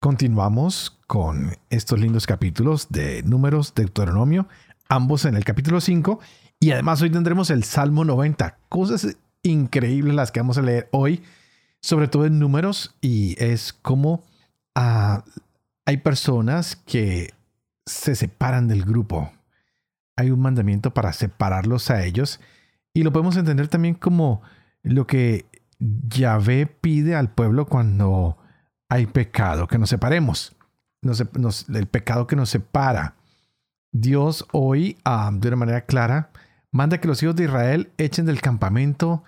Continuamos con estos lindos capítulos de Números, de Deuteronomio, ambos en el capítulo 5, y además hoy tendremos el Salmo 90, cosas increíbles las que vamos a leer hoy, sobre todo en números, y es como ah, hay personas que se separan del grupo. Hay un mandamiento para separarlos a ellos, y lo podemos entender también como lo que Yahvé pide al pueblo cuando hay pecado, que nos separemos. el pecado que nos separa. Dios hoy, ah, de una manera clara, manda que los hijos de Israel echen del campamento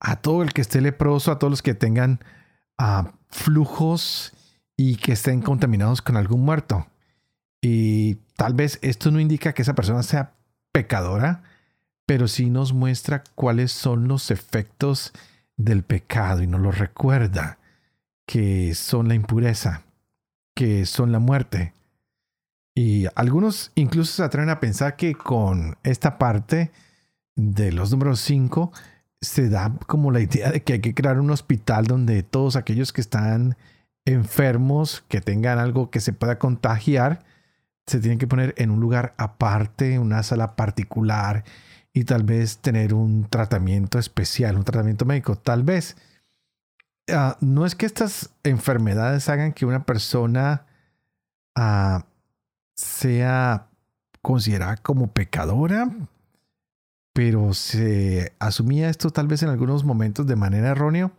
a todo el que esté leproso, a todos los que tengan ah, flujos y que estén contaminados con algún muerto. Y tal vez esto no indica que esa persona sea pecadora, pero sí nos muestra cuáles son los efectos del pecado y nos lo recuerda, que son la impureza, que son la muerte. Y algunos incluso se atreven a pensar que con esta parte de los números 5 se da como la idea de que hay que crear un hospital donde todos aquellos que están enfermos, que tengan algo que se pueda contagiar, se tienen que poner en un lugar aparte, una sala particular y tal vez tener un tratamiento especial, un tratamiento médico. Tal vez ah, no es que estas enfermedades hagan que una persona ah, sea considerada como pecadora, pero se asumía esto tal vez en algunos momentos de manera errónea.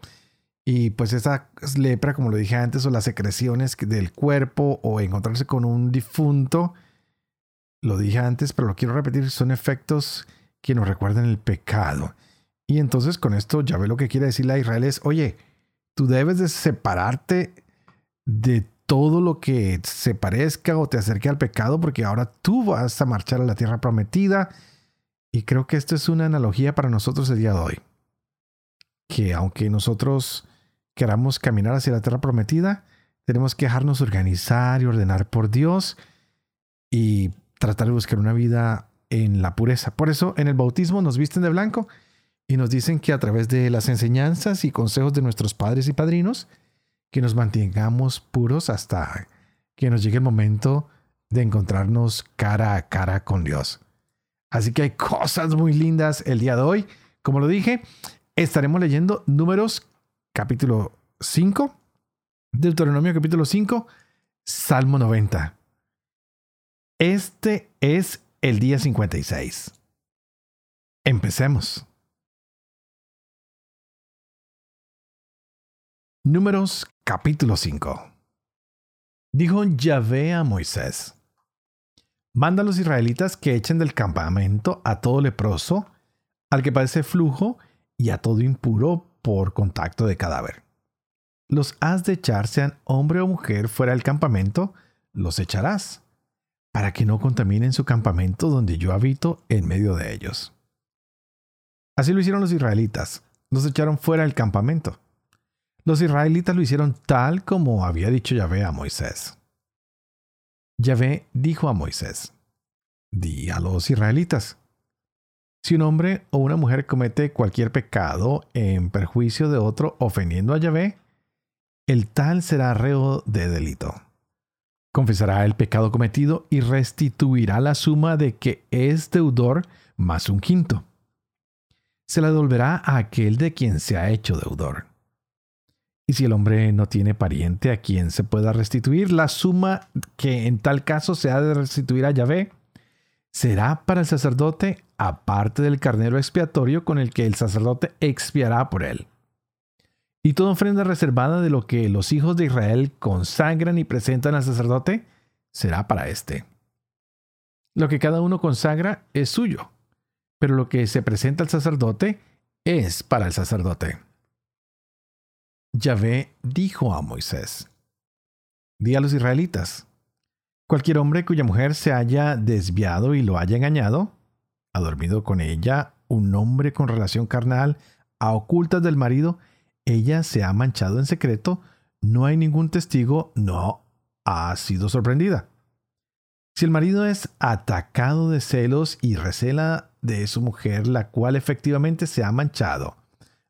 Y pues esa lepra, como lo dije antes, o las secreciones del cuerpo o encontrarse con un difunto, lo dije antes, pero lo quiero repetir, son efectos que nos recuerden el pecado. Y entonces con esto ya ve lo que quiere decirle a Israel es, oye, tú debes de separarte de todo lo que se parezca o te acerque al pecado, porque ahora tú vas a marchar a la tierra prometida. Y creo que esto es una analogía para nosotros el día de hoy. Que aunque nosotros queramos caminar hacia la tierra prometida, tenemos que dejarnos organizar y ordenar por Dios y tratar de buscar una vida en la pureza. Por eso en el bautismo nos visten de blanco y nos dicen que a través de las enseñanzas y consejos de nuestros padres y padrinos, que nos mantengamos puros hasta que nos llegue el momento de encontrarnos cara a cara con Dios. Así que hay cosas muy lindas el día de hoy. Como lo dije, estaremos leyendo números capítulo 5, Deuteronomio capítulo 5, Salmo 90. Este es el día 56. Empecemos. Números capítulo 5. Dijo Yahvé a Moisés, manda a los israelitas que echen del campamento a todo leproso, al que padece flujo y a todo impuro por contacto de cadáver. Los has de echar, sean hombre o mujer, fuera del campamento, los echarás para que no contaminen su campamento donde yo habito en medio de ellos. Así lo hicieron los israelitas, los echaron fuera del campamento. Los israelitas lo hicieron tal como había dicho Yahvé a Moisés. Yahvé dijo a Moisés, di a los israelitas, si un hombre o una mujer comete cualquier pecado en perjuicio de otro ofendiendo a Yahvé, el tal será reo de delito confesará el pecado cometido y restituirá la suma de que es deudor más un quinto. Se la devolverá a aquel de quien se ha hecho deudor. Y si el hombre no tiene pariente a quien se pueda restituir, la suma que en tal caso se ha de restituir a Yahvé será para el sacerdote aparte del carnero expiatorio con el que el sacerdote expiará por él y toda ofrenda reservada de lo que los hijos de Israel consagran y presentan al sacerdote será para éste. Lo que cada uno consagra es suyo, pero lo que se presenta al sacerdote es para el sacerdote. Yahvé dijo a Moisés, di a los israelitas, Cualquier hombre cuya mujer se haya desviado y lo haya engañado, ha dormido con ella, un hombre con relación carnal, a ocultas del marido, ella se ha manchado en secreto, no hay ningún testigo, no ha sido sorprendida. Si el marido es atacado de celos y recela de su mujer, la cual efectivamente se ha manchado,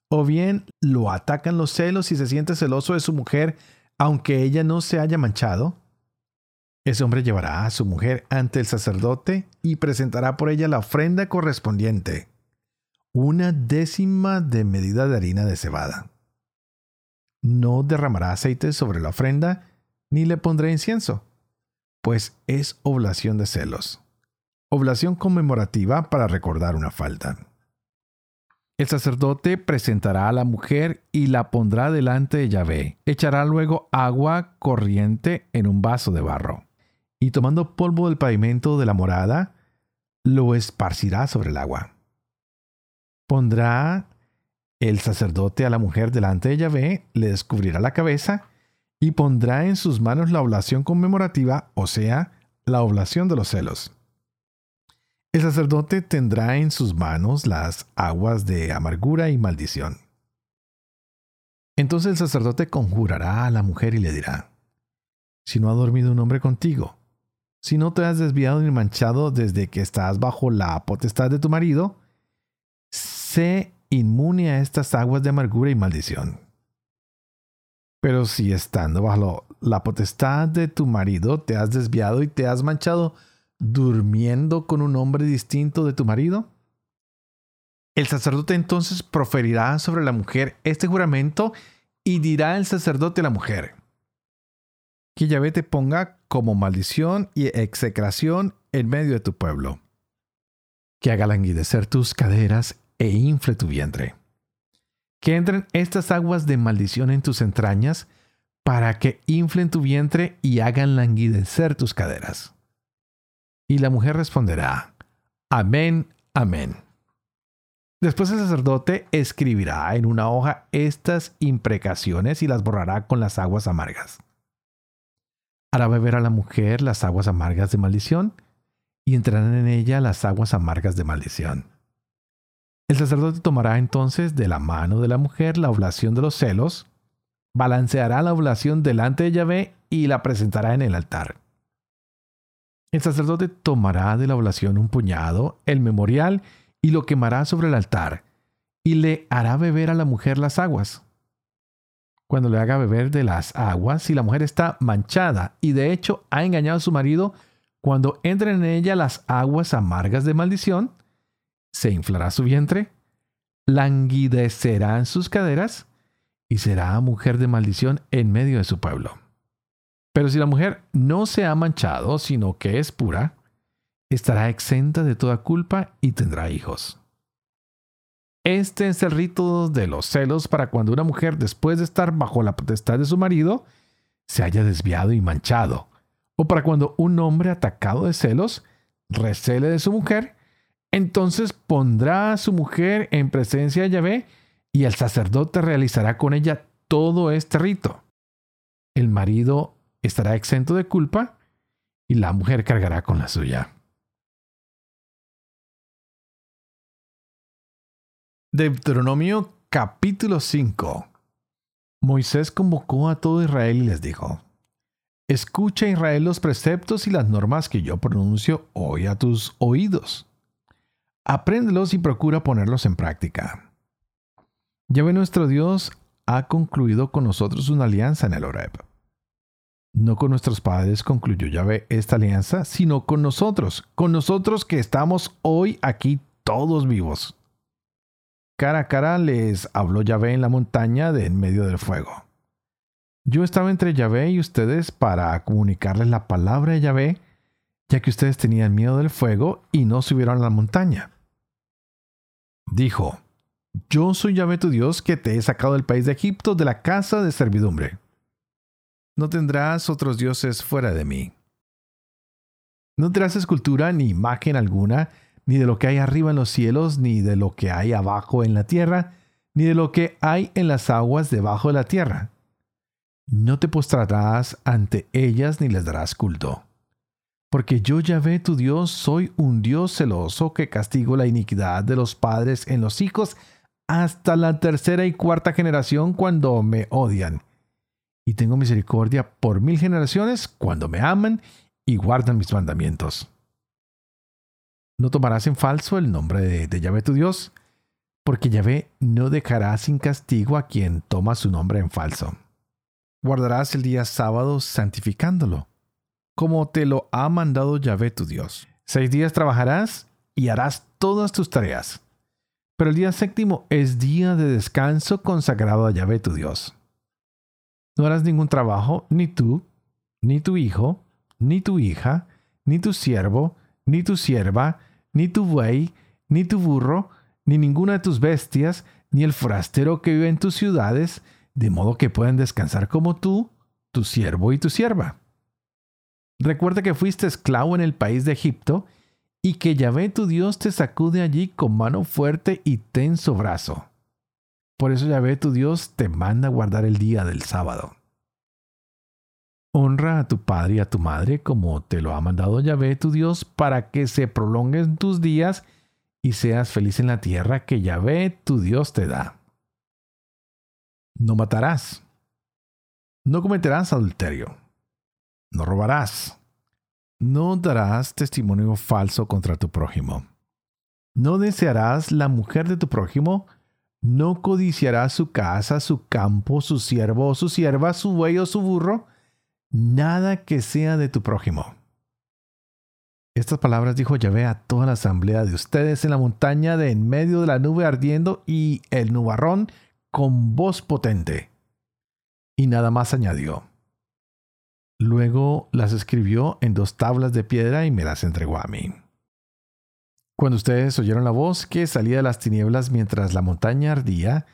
o bien lo atacan los celos y se siente celoso de su mujer, aunque ella no se haya manchado, ese hombre llevará a su mujer ante el sacerdote y presentará por ella la ofrenda correspondiente, una décima de medida de harina de cebada. No derramará aceite sobre la ofrenda, ni le pondrá incienso, pues es oblación de celos, oblación conmemorativa para recordar una falta. El sacerdote presentará a la mujer y la pondrá delante de Yahvé. Echará luego agua corriente en un vaso de barro y tomando polvo del pavimento de la morada, lo esparcirá sobre el agua. Pondrá el sacerdote a la mujer delante de Yahvé, le descubrirá la cabeza y pondrá en sus manos la oblación conmemorativa, o sea, la oblación de los celos. El sacerdote tendrá en sus manos las aguas de amargura y maldición. Entonces el sacerdote conjurará a la mujer y le dirá, si no ha dormido un hombre contigo, si no te has desviado ni manchado desde que estás bajo la potestad de tu marido, sé inmune a estas aguas de amargura y maldición. Pero si estando bajo la potestad de tu marido te has desviado y te has manchado durmiendo con un hombre distinto de tu marido, el sacerdote entonces proferirá sobre la mujer este juramento y dirá el sacerdote a la mujer, que Yahvé te ponga como maldición y execración en medio de tu pueblo. Que haga languidecer tus caderas e infle tu vientre. Que entren estas aguas de maldición en tus entrañas para que inflen tu vientre y hagan languidecer tus caderas. Y la mujer responderá, Amén, amén. Después el sacerdote escribirá en una hoja estas imprecaciones y las borrará con las aguas amargas hará beber a la mujer las aguas amargas de maldición, y entrarán en ella las aguas amargas de maldición. El sacerdote tomará entonces de la mano de la mujer la oblación de los celos, balanceará la oblación delante de Yahvé y la presentará en el altar. El sacerdote tomará de la oblación un puñado, el memorial, y lo quemará sobre el altar, y le hará beber a la mujer las aguas cuando le haga beber de las aguas si la mujer está manchada y de hecho ha engañado a su marido, cuando entren en ella las aguas amargas de maldición, se inflará su vientre, languidecerán sus caderas y será mujer de maldición en medio de su pueblo. Pero si la mujer no se ha manchado, sino que es pura, estará exenta de toda culpa y tendrá hijos. Este es el rito de los celos para cuando una mujer, después de estar bajo la potestad de su marido, se haya desviado y manchado, o para cuando un hombre atacado de celos recele de su mujer, entonces pondrá a su mujer en presencia de Yahvé y el sacerdote realizará con ella todo este rito. El marido estará exento de culpa y la mujer cargará con la suya. Deuteronomio capítulo 5 Moisés convocó a todo Israel y les dijo, Escucha Israel los preceptos y las normas que yo pronuncio hoy a tus oídos. Apréndelos y procura ponerlos en práctica. Yahvé nuestro Dios ha concluido con nosotros una alianza en el Horeb. No con nuestros padres concluyó Yahvé esta alianza, sino con nosotros, con nosotros que estamos hoy aquí todos vivos. Cara a cara les habló Yahvé en la montaña de en medio del fuego. Yo estaba entre Yahvé y ustedes para comunicarles la palabra de Yahvé, ya que ustedes tenían miedo del fuego y no subieron a la montaña. Dijo, Yo soy Yahvé tu Dios que te he sacado del país de Egipto de la casa de servidumbre. No tendrás otros dioses fuera de mí. No tendrás escultura ni imagen alguna ni de lo que hay arriba en los cielos, ni de lo que hay abajo en la tierra, ni de lo que hay en las aguas debajo de la tierra. No te postrarás ante ellas ni les darás culto. Porque yo Yahvé tu Dios soy un Dios celoso que castigo la iniquidad de los padres en los hijos hasta la tercera y cuarta generación cuando me odian. Y tengo misericordia por mil generaciones cuando me aman y guardan mis mandamientos. No tomarás en falso el nombre de, Yahvé tu Dios, porque Yahvé no dejará sin castigo a quien toma su nombre en falso. Guardarás el día sábado santificándolo, como te lo ha mandado Yahvé tu Dios. Seis días trabajarás y harás todas tus tareas. Pero el día séptimo es día de descanso consagrado a Yahvé tu Dios. No harás ningún trabajo, ni tú, ni tu hijo, ni tu hija, ni tu siervo, ni tu sierva, ni tu buey, ni tu burro, ni ninguna de tus bestias, ni el forastero que vive en tus ciudades, de modo que puedan descansar como tú, tu siervo y tu sierva. Recuerda que fuiste esclavo en el país de Egipto, y que Yahvé tu Dios te sacude allí con mano fuerte y tenso brazo. Por eso Yahvé tu Dios te manda guardar el día del sábado. Honra a tu padre y a tu madre como te lo ha mandado Yahvé tu Dios para que se prolonguen tus días y seas feliz en la tierra que Yahvé tu Dios te da. No matarás. No cometerás adulterio. No robarás. No darás testimonio falso contra tu prójimo. No desearás la mujer de tu prójimo. No codiciarás su casa, su campo, su siervo o su sierva, su buey o su burro. Nada que sea de tu prójimo estas palabras dijo Yahvé a toda la asamblea de ustedes en la montaña de en medio de la nube ardiendo y el nubarrón con voz potente. Y nada más añadió. Luego las escribió en dos tablas de piedra y me las entregó a mí. Cuando ustedes oyeron la voz que salía de las tinieblas mientras la montaña ardía,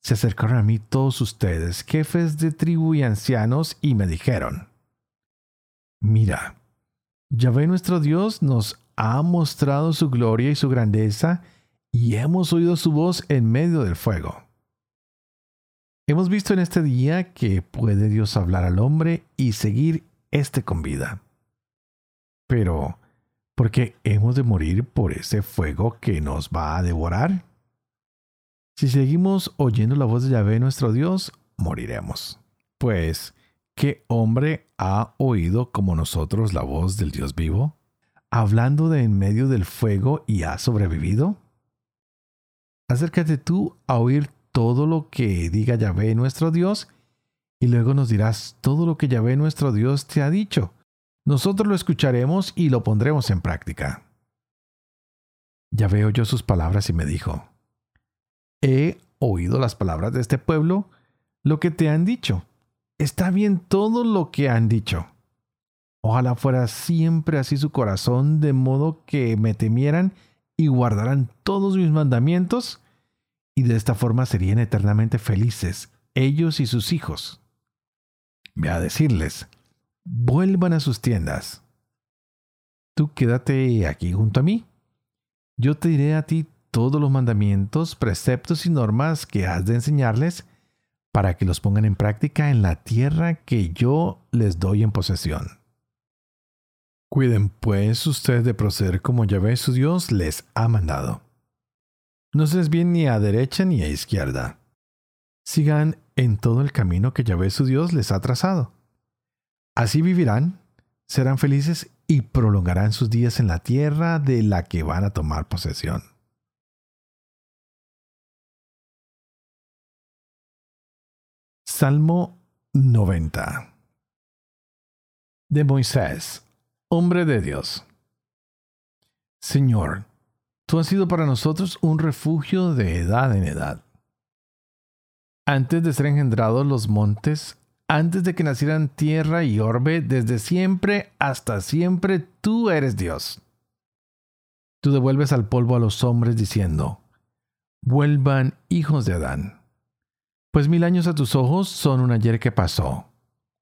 se acercaron a mí todos ustedes, jefes de tribu y ancianos, y me dijeron, Mira, Yahvé nuestro Dios nos ha mostrado su gloria y su grandeza y hemos oído su voz en medio del fuego. Hemos visto en este día que puede Dios hablar al hombre y seguir este con vida. Pero, ¿por qué hemos de morir por ese fuego que nos va a devorar? Si seguimos oyendo la voz de Yahvé nuestro Dios, moriremos. Pues, ¿Qué hombre ha oído como nosotros la voz del Dios vivo? Hablando de en medio del fuego y ha sobrevivido? Acércate tú a oír todo lo que diga Yahvé nuestro Dios y luego nos dirás todo lo que Yahvé nuestro Dios te ha dicho. Nosotros lo escucharemos y lo pondremos en práctica. Yahvé oyó sus palabras y me dijo, He oído las palabras de este pueblo, lo que te han dicho está bien todo lo que han dicho. Ojalá fuera siempre así su corazón, de modo que me temieran y guardaran todos mis mandamientos, y de esta forma serían eternamente felices, ellos y sus hijos. Ve a decirles, vuelvan a sus tiendas. Tú quédate aquí junto a mí. Yo te diré a ti todos los mandamientos, preceptos y normas que has de enseñarles, para que los pongan en práctica en la tierra que yo les doy en posesión. Cuiden pues ustedes de proceder como Yahvé su Dios les ha mandado. No se desvíen ni a derecha ni a izquierda. Sigan en todo el camino que Yahvé su Dios les ha trazado. Así vivirán, serán felices y prolongarán sus días en la tierra de la que van a tomar posesión. Salmo 90 De Moisés, hombre de Dios. Señor, tú has sido para nosotros un refugio de edad en edad. Antes de ser engendrados los montes, antes de que nacieran tierra y orbe, desde siempre hasta siempre tú eres Dios. Tú devuelves al polvo a los hombres diciendo, vuelvan hijos de Adán pues mil años a tus ojos son un ayer que pasó,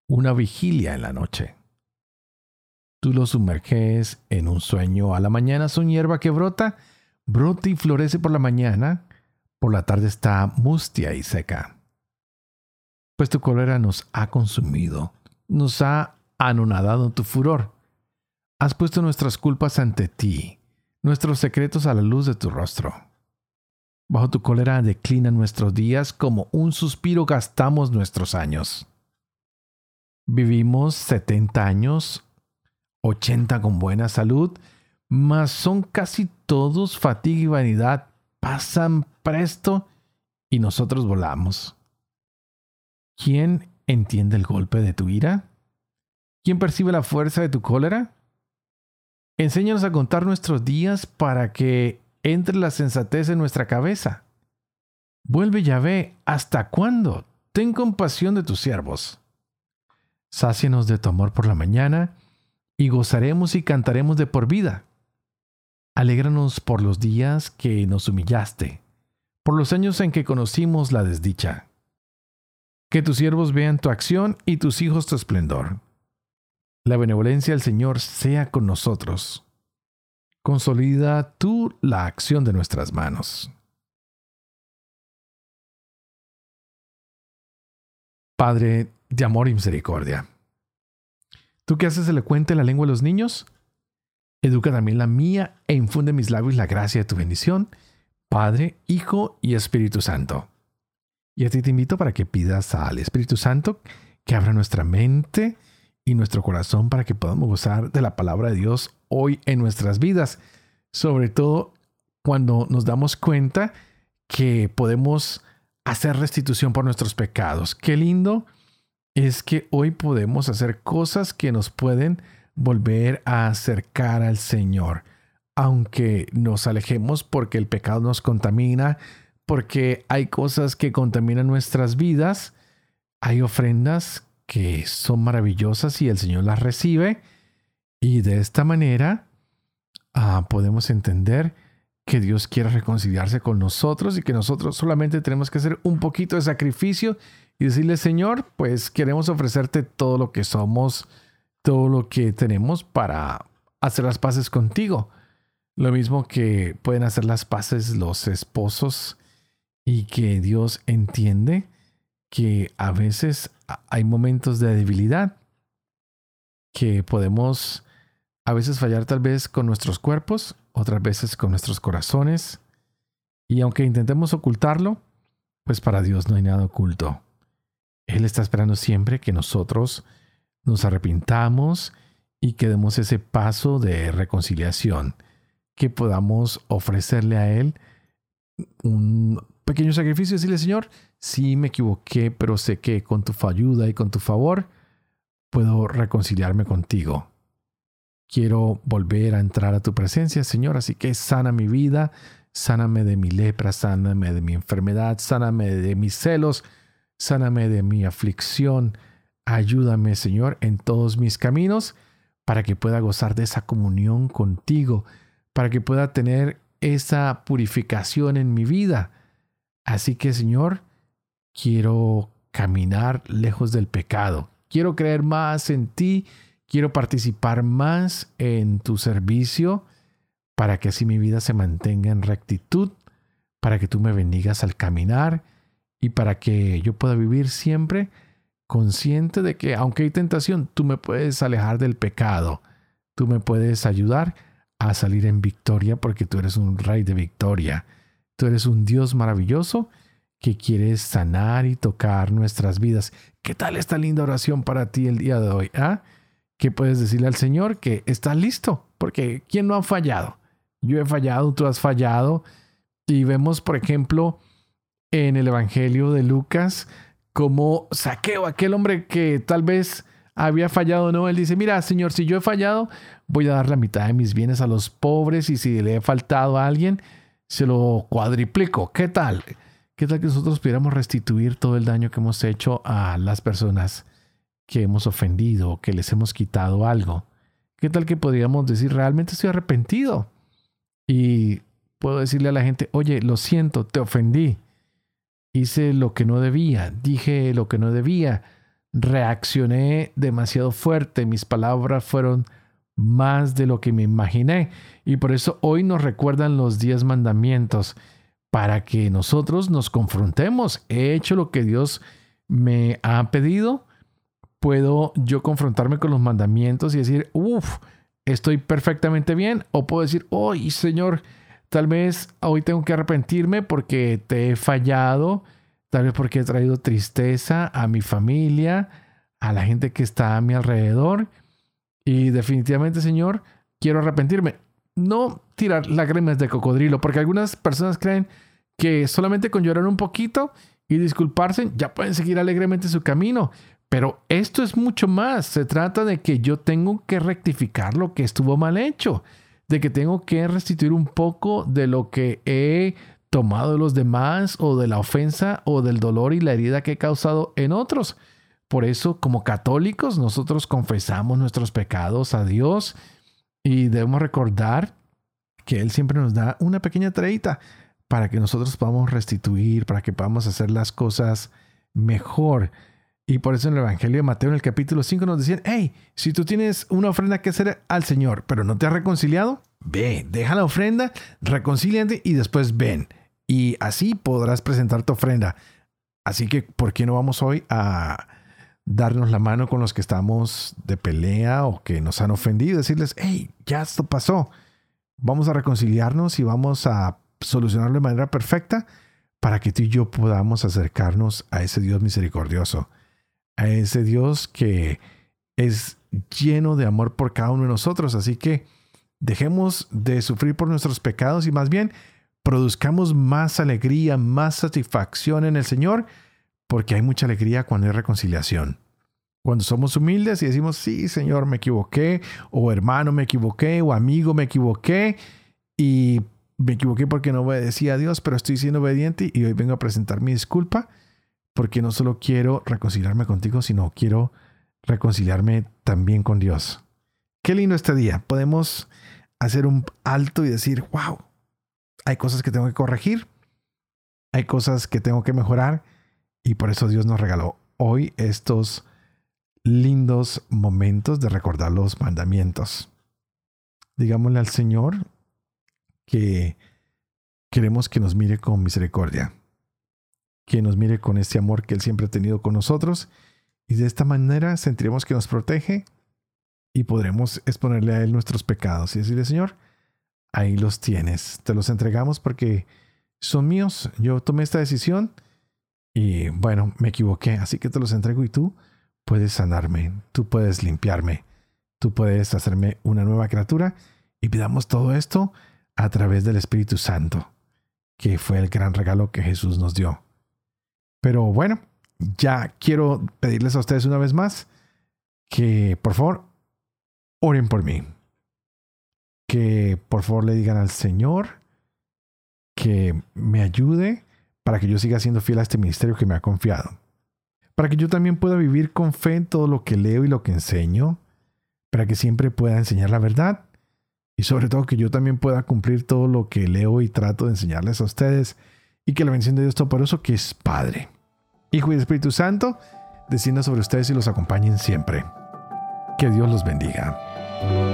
una vigilia en la noche. Tú lo sumerges en un sueño a la mañana, son hierba que brota, brota y florece por la mañana, por la tarde está mustia y seca. Pues tu cólera nos ha consumido, nos ha anonadado tu furor. has puesto nuestras culpas ante ti, nuestros secretos a la luz de tu rostro. Bajo tu cólera declina nuestros días, como un suspiro gastamos nuestros años. Vivimos 70 años, 80 con buena salud, mas son casi todos fatiga y vanidad, pasan presto y nosotros volamos. ¿Quién entiende el golpe de tu ira? ¿Quién percibe la fuerza de tu cólera? Enséñanos a contar nuestros días para que entre la sensatez en nuestra cabeza. Vuelve Yahvé, ¿hasta cuándo? Ten compasión de tus siervos. Sácienos de tu amor por la mañana, y gozaremos y cantaremos de por vida. Alégranos por los días que nos humillaste, por los años en que conocimos la desdicha. Que tus siervos vean tu acción y tus hijos tu esplendor. La benevolencia del Señor sea con nosotros. Consolida tú la acción de nuestras manos. Padre de amor y misericordia. Tú que haces elocuente la lengua de los niños, educa también la mía e infunde en mis labios la gracia de tu bendición, Padre, Hijo y Espíritu Santo. Y a te invito para que pidas al Espíritu Santo que abra nuestra mente y nuestro corazón para que podamos gozar de la palabra de Dios hoy en nuestras vidas. Sobre todo cuando nos damos cuenta que podemos hacer restitución por nuestros pecados. Qué lindo es que hoy podemos hacer cosas que nos pueden volver a acercar al Señor, aunque nos alejemos porque el pecado nos contamina, porque hay cosas que contaminan nuestras vidas, hay ofrendas que son maravillosas y el Señor las recibe, y de esta manera ah, podemos entender que Dios quiere reconciliarse con nosotros y que nosotros solamente tenemos que hacer un poquito de sacrificio y decirle, Señor, pues queremos ofrecerte todo lo que somos, todo lo que tenemos para hacer las paces contigo. Lo mismo que pueden hacer las paces los esposos y que Dios entiende que a veces hay momentos de debilidad, que podemos a veces fallar tal vez con nuestros cuerpos, otras veces con nuestros corazones, y aunque intentemos ocultarlo, pues para Dios no hay nada oculto. Él está esperando siempre que nosotros nos arrepintamos y que demos ese paso de reconciliación, que podamos ofrecerle a Él un pequeño sacrificio y decirle, Señor, sí me equivoqué, pero sé que con tu ayuda y con tu favor puedo reconciliarme contigo. Quiero volver a entrar a tu presencia, Señor, así que sana mi vida, sáname de mi lepra, sáname de mi enfermedad, sáname de mis celos, sáname de mi aflicción, ayúdame Señor en todos mis caminos para que pueda gozar de esa comunión contigo, para que pueda tener esa purificación en mi vida. Así que Señor, quiero caminar lejos del pecado, quiero creer más en ti, quiero participar más en tu servicio, para que así mi vida se mantenga en rectitud, para que tú me bendigas al caminar y para que yo pueda vivir siempre consciente de que aunque hay tentación, tú me puedes alejar del pecado, tú me puedes ayudar a salir en victoria porque tú eres un rey de victoria, tú eres un Dios maravilloso que quieres sanar y tocar nuestras vidas. ¿Qué tal esta linda oración para ti el día de hoy? ¿Ah? ¿Qué puedes decirle al Señor? Que está listo, porque ¿quién no ha fallado? Yo he fallado, tú has fallado. Y vemos, por ejemplo, en el Evangelio de Lucas como saqueo, aquel hombre que tal vez había fallado, ¿no? Él dice, mira, Señor, si yo he fallado, voy a dar la mitad de mis bienes a los pobres y si le he faltado a alguien, se lo cuadriplico. ¿Qué tal? ¿Qué tal que nosotros pudiéramos restituir todo el daño que hemos hecho a las personas que hemos ofendido, que les hemos quitado algo? ¿Qué tal que podríamos decir, realmente estoy arrepentido? Y puedo decirle a la gente, oye, lo siento, te ofendí hice lo que no debía, dije lo que no debía, reaccioné demasiado fuerte, mis palabras fueron más de lo que me imaginé y por eso hoy nos recuerdan los diez mandamientos para que nosotros nos confrontemos. He hecho lo que Dios me ha pedido. Puedo yo confrontarme con los mandamientos y decir, uff, estoy perfectamente bien o puedo decir, hoy Señor, tal vez hoy tengo que arrepentirme porque te he fallado, tal vez porque he traído tristeza a mi familia, a la gente que está a mi alrededor y definitivamente Señor, quiero arrepentirme. No tirar lágrimas de cocodrilo, porque algunas personas creen que solamente con llorar un poquito y disculparse ya pueden seguir alegremente su camino. Pero esto es mucho más. Se trata de que yo tengo que rectificar lo que estuvo mal hecho, de que tengo que restituir un poco de lo que he tomado de los demás o de la ofensa o del dolor y la herida que he causado en otros. Por eso, como católicos, nosotros confesamos nuestros pecados a Dios y debemos recordar que Él siempre nos da una pequeña treita para que nosotros podamos restituir, para que podamos hacer las cosas mejor. Y por eso en el Evangelio de Mateo, en el capítulo 5, nos decían, hey, si tú tienes una ofrenda que hacer al Señor, pero no te has reconciliado, ve, deja la ofrenda, reconcíliate y después ven. Y así podrás presentar tu ofrenda. Así que, ¿por qué no vamos hoy a darnos la mano con los que estamos de pelea o que nos han ofendido? Decirles, hey, ya esto pasó. Vamos a reconciliarnos y vamos a solucionarlo de manera perfecta para que tú y yo podamos acercarnos a ese Dios misericordioso a ese Dios que es lleno de amor por cada uno de nosotros. Así que dejemos de sufrir por nuestros pecados y más bien produzcamos más alegría, más satisfacción en el Señor, porque hay mucha alegría cuando hay reconciliación. Cuando somos humildes y decimos, sí, Señor, me equivoqué, o hermano, me equivoqué, o amigo, me equivoqué, y me equivoqué porque no obedecía a Dios, pero estoy siendo obediente y hoy vengo a presentar mi disculpa porque no solo quiero reconciliarme contigo, sino quiero reconciliarme también con Dios. Qué lindo este día. Podemos hacer un alto y decir, wow, hay cosas que tengo que corregir, hay cosas que tengo que mejorar y por eso Dios nos regaló hoy estos lindos momentos de recordar los mandamientos. Digámosle al Señor que queremos que nos mire con misericordia que nos mire con este amor que Él siempre ha tenido con nosotros y de esta manera sentiremos que nos protege y podremos exponerle a Él nuestros pecados y decirle, Señor, ahí los tienes, te los entregamos porque son míos, yo tomé esta decisión y bueno, me equivoqué, así que te los entrego y tú puedes sanarme, tú puedes limpiarme, tú puedes hacerme una nueva criatura y pidamos todo esto a través del Espíritu Santo, que fue el gran regalo que Jesús nos dio. Pero bueno, ya quiero pedirles a ustedes una vez más que por favor oren por mí. Que por favor le digan al Señor que me ayude para que yo siga siendo fiel a este ministerio que me ha confiado. Para que yo también pueda vivir con fe en todo lo que leo y lo que enseño. Para que siempre pueda enseñar la verdad. Y sobre todo que yo también pueda cumplir todo lo que leo y trato de enseñarles a ustedes y que la bendición de Dios Todopoderoso, que es Padre, Hijo y Espíritu Santo, descienda sobre ustedes y los acompañen siempre. Que Dios los bendiga.